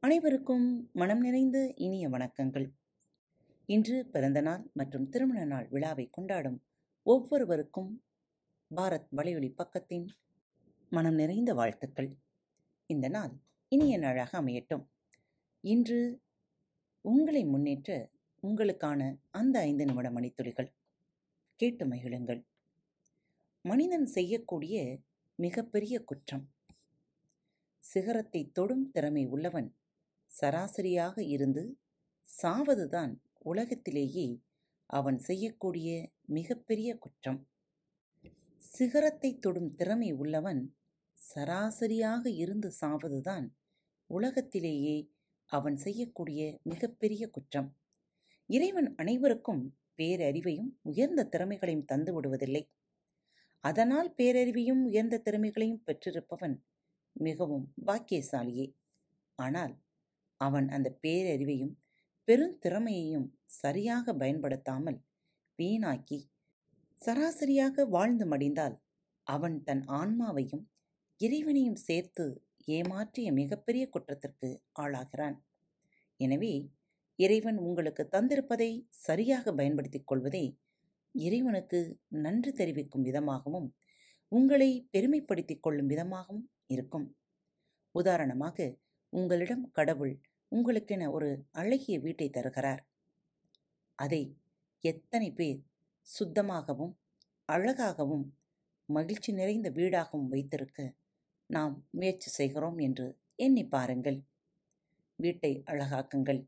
அனைவருக்கும் மனம் நிறைந்த இனிய வணக்கங்கள். இன்று பிறந்தநாள் மற்றும் திருமண நாள் விழாவை கொண்டாடும் ஒவ்வொருவருக்கும் பாரத் வலையொலி பக்கத்தின் மனம் நிறைந்த வாழ்த்துக்கள். இந்த நாள் இனிய நாளாக அமையட்டும். இன்று உங்களை முன்னேற்ற உங்களுக்கான அந்த ஐந்து நிமிட மணித்துளிகள். கேட்டு மகிழுங்கள். மனிதன் செய்யக்கூடிய மிகப்பெரிய குற்றம். சிகரத்தை தொடும் திறமை உள்ளவன் சராசரியாக இருந்து சாவதுதான் உலகத்திலேயே அவன் செய்யக்கூடிய மிகப்பெரிய குற்றம். சிகரத்தை தொடும் திறமை உள்ளவன் சராசரியாக இருந்து சாவதுதான் உலகத்திலேயே அவன் செய்யக்கூடிய மிகப்பெரிய குற்றம். இறைவன் அனைவருக்கும் பேரறிவையும் உயர்ந்த திறமைகளையும் தந்து விடுவதில்லை. அதனால் பேரறிவையும் உயர்ந்த திறமைகளையும் பெற்றிருப்பவன் மிகவும் பாக்கியசாலியே. ஆனால் அவன் அந்த பேரறிவையும் பெருந்திறமையையும் சரியாக பயன்படுத்தாமல் வீணாக்கி சராசரியாக வாழ்ந்து மடிந்தால் அவன் தன் ஆன்மாவையும் இறைவனையும் சேர்த்து ஏமாற்றிய மிகப்பெரிய குற்றத்திற்கு ஆளாகிறான். எனவே இறைவன் உங்களுக்கு தந்திருப்பதை சரியாக பயன்படுத்திக் கொள்வதே இறைவனுக்கு நன்றி தெரிவிக்கும் விதமாகவும் உங்களை பெருமைப்படுத்திக் கொள்ளும் விதமாகவும் இருக்கும். உதாரணமாக உங்களிடம் கடவுள் உங்களுக்கென ஒரு அழகிய வீட்டை தருகிறார். அதை எத்தனை பேர் சுத்தமாகவும் அழகாகவும் மகிழ்ச்சி நிறைந்த வீடாகவும் வைத்திருக்க நாம் முயற்சி செய்கிறோம் என்று எண்ணி பாருங்கள். வீட்டை அழகாக்குங்கள்.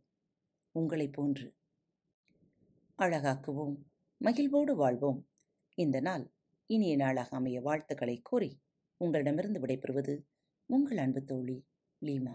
உங்களை போன்று அழகாக்குவோம் மகிழ்வோடு வாழ்வோம். இந்த நாள் இனிய நாளாக அமைய வாழ்த்துக்களை கூறி உங்களிடமிருந்து விடைபெறுவது உங்கள் அன்பு தோழி லீமா.